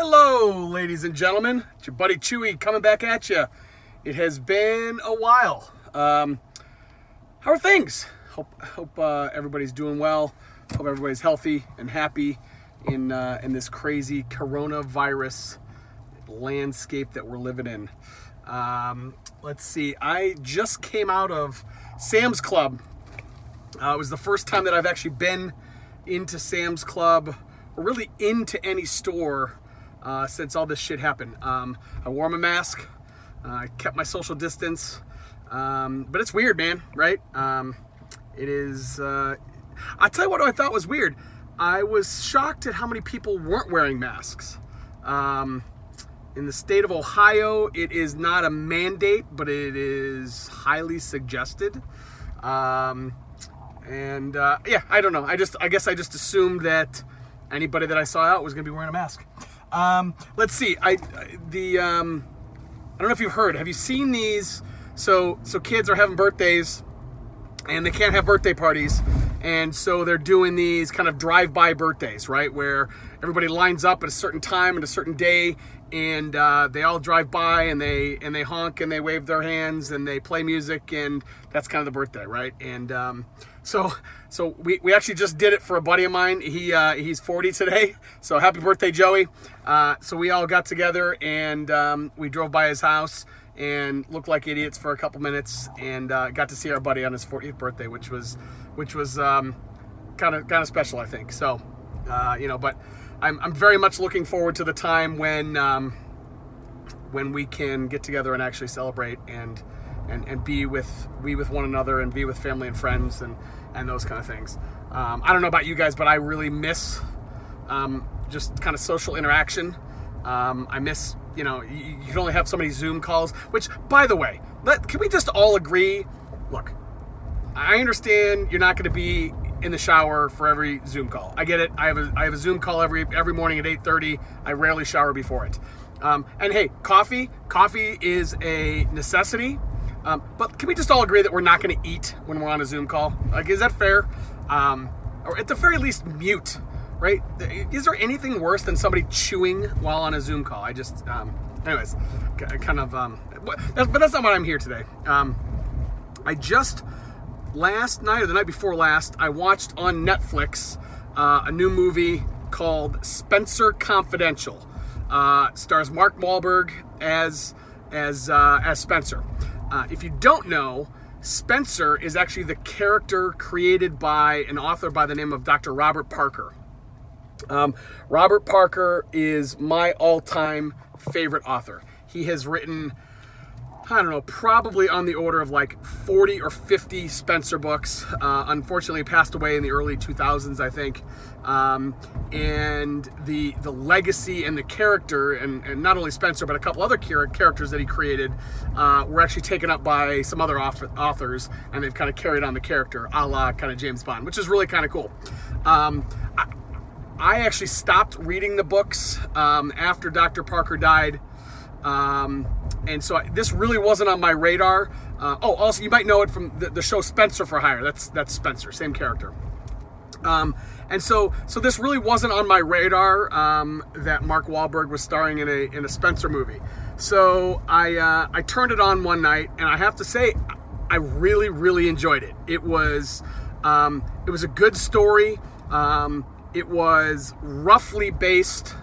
Hello, ladies and gentlemen. It's your buddy Chewie coming back at you. It has been a while. Um, how are things? Hope hope uh, everybody's doing well. Hope everybody's healthy and happy in uh, in this crazy coronavirus landscape that we're living in. Um, let's see. I just came out of Sam's Club. Uh, it was the first time that I've actually been into Sam's Club or really into any store uh, since all this shit happened. Um, I wore my mask. Uh, I kept my social distance. Um, but it's weird, man, right? Um, it is. Uh, I'll tell you what I thought was weird. I was shocked at how many people weren't wearing masks. Um, in the state of Ohio, it is not a mandate, but it is highly suggested. Um, and uh, yeah, I don't know. I just, I guess I just assumed that anybody that I saw out was going to be wearing a mask. Um, let's see. I the um, I don't know if you've heard. Have you seen these? So so kids are having birthdays, and they can't have birthday parties, and so they're doing these kind of drive-by birthdays, right? Where everybody lines up at a certain time and a certain day, and uh, they all drive by and they and they honk and they wave their hands and they play music, and that's kind of the birthday, right? And um, so so we, we actually just did it for a buddy of mine. He uh, he's 40 today. So happy birthday, Joey. Uh, so we all got together and um, we drove by his house and looked like idiots for a couple minutes and uh, got to see our buddy on his 40th birthday, which was which was kind of kind of special, I think. So uh, you know, but I'm, I'm very much looking forward to the time when um, when we can get together and actually celebrate and and, and be with be with one another and be with family and friends and and those kind of things. Um, I don't know about you guys, but I really miss um, just kind of social interaction. Um, I miss, you know, you, you, can only have so many Zoom calls. Which, by the way, let, can we just all agree? Look, I understand you're not going to be in the shower for every Zoom call. I get it. I have a I have a Zoom call every every morning at 8:30. I rarely shower before it. Um, and hey, coffee coffee is a necessity. Um, but can we just all agree that we're not going to eat when we're on a Zoom call? Like, is that fair? Um, or at the very least, mute. Right? Is there anything worse than somebody chewing while on a Zoom call? I just, um, anyways, kind of. Um, but that's not what I'm here today. Um, I just last night or the night before last, I watched on Netflix uh, a new movie called Spenser Confidential. Uh, stars Mark Wahlberg as as uh, as Spenser. Uh, if you don't know, Spenser is actually the character created by an author by the name of Dr. Robert Parker. Um, Robert Parker is my all time favorite author. He has written I don't know, probably on the order of like 40 or 50 Spenser books. Uh, unfortunately, passed away in the early 2000s, I think. Um, and the the legacy and the character, and, and, not only Spenser, but a couple other characters that he created, uh, were actually taken up by some other authors, and they've kind of carried on the character, a la kind of James Bond, which is really kind of cool. Um, I, actually stopped reading the books um, after Dr. Parker died. Um, and so I, this really wasn't on my radar. Uh, oh, also you might know it from the, the, show Spenser for Hire. That's that's Spenser, same character. Um, and so so this really wasn't on my radar um, that Mark Wahlberg was starring in a in a Spenser movie. So I uh, I turned it on one night, and I have to say, I really really enjoyed it. It was um, it was a good story. Um, it was roughly based,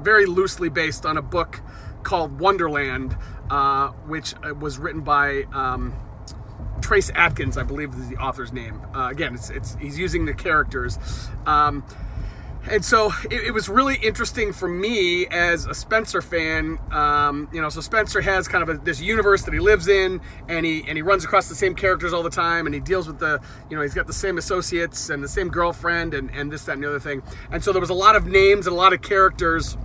very loosely based on a book called Wonderland, uh, which uh, was written by um, Trace Atkins, I believe is the author's name. Uh, again, it's, it's, he's using the characters. Um, and so it, it, was really interesting for me as a Spenser fan. Um, you know, so Spenser has kind of a, this universe that he lives in, and he and he runs across the same characters all the time, and he deals with the, you know, he's got the same associates and the same girlfriend, and and this, that, and the other thing. And so there was a lot of names and a lot of characters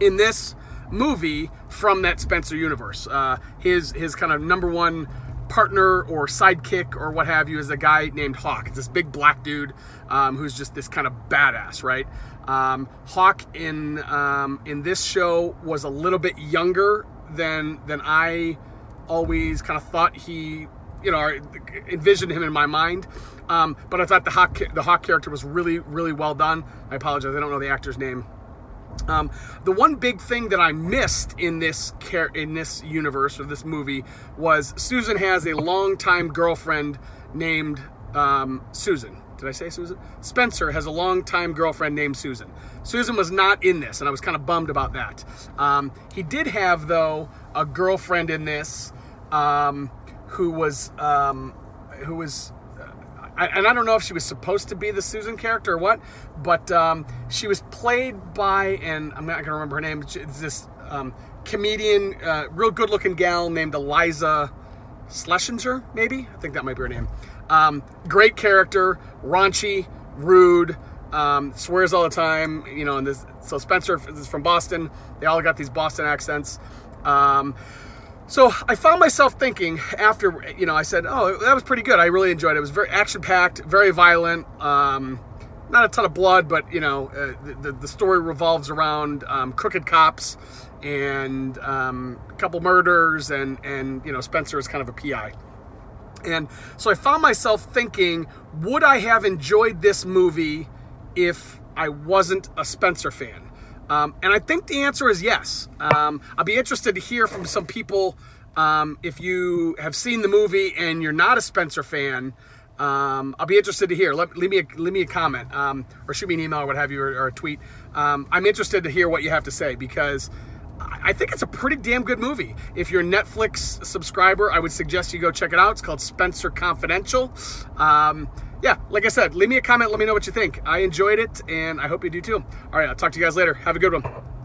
in this movie from that Spenser universe. Uh, his his kind of number one partner or sidekick or what have you is a guy named Hawk. It's this big black dude um, who's just this kind of badass, right? Um, Hawk in um, in this show was a little bit younger than than I always kind of thought he, you know, envisioned him in my mind. Um, but I thought the Hawk the Hawk character was really really well done. I apologize, I don't know the actor's name. Um, the one big thing that I missed in this car- in this universe or this movie was Susan has a longtime girlfriend named um, Susan. Did I say Susan? Spenser has a longtime girlfriend named Susan. Susan was not in this, and I was kind of bummed about that. Um, he did have though a girlfriend in this um, who was um, who was I, and I don't know if she was supposed to be the Susan character or what, but um, she was played by, and I'm not going to remember her name. It's this um, comedian, uh, real good-looking gal named Iliza Shlesinger, maybe. I think that might be her name. Um, great character, raunchy, rude, um, swears all the time. You know, and this. So Spenser is from Boston. They all got these Boston accents. So I found myself thinking after, you know, I said, oh, that was pretty good. I really enjoyed it. It was very action packed, very violent. Um, not a ton of blood, but, you know, uh, the, the story revolves around um, crooked cops and um, a couple murders, and, and, you know, Spenser is kind of a PI. And so I found myself thinking, would I have enjoyed this movie if I wasn't a Spenser fan? Um, and I think the answer is yes. Um, I'll be interested to hear from some people um, if you have seen the movie and you're not a Spenser fan. Um, I'll be interested to hear. Let, leave me a, leave me a comment um, or shoot me an email or what have you or, or a tweet. Um, I'm interested to hear what you have to say because I think it's a pretty damn good movie. If you're a Netflix subscriber, I would suggest you go check it out. It's called Spenser Confidential. Um, yeah, like I said, leave me a comment. Let me know what you think. I enjoyed it, and I hope you do too. All right, I'll talk to you guys later. Have a good one.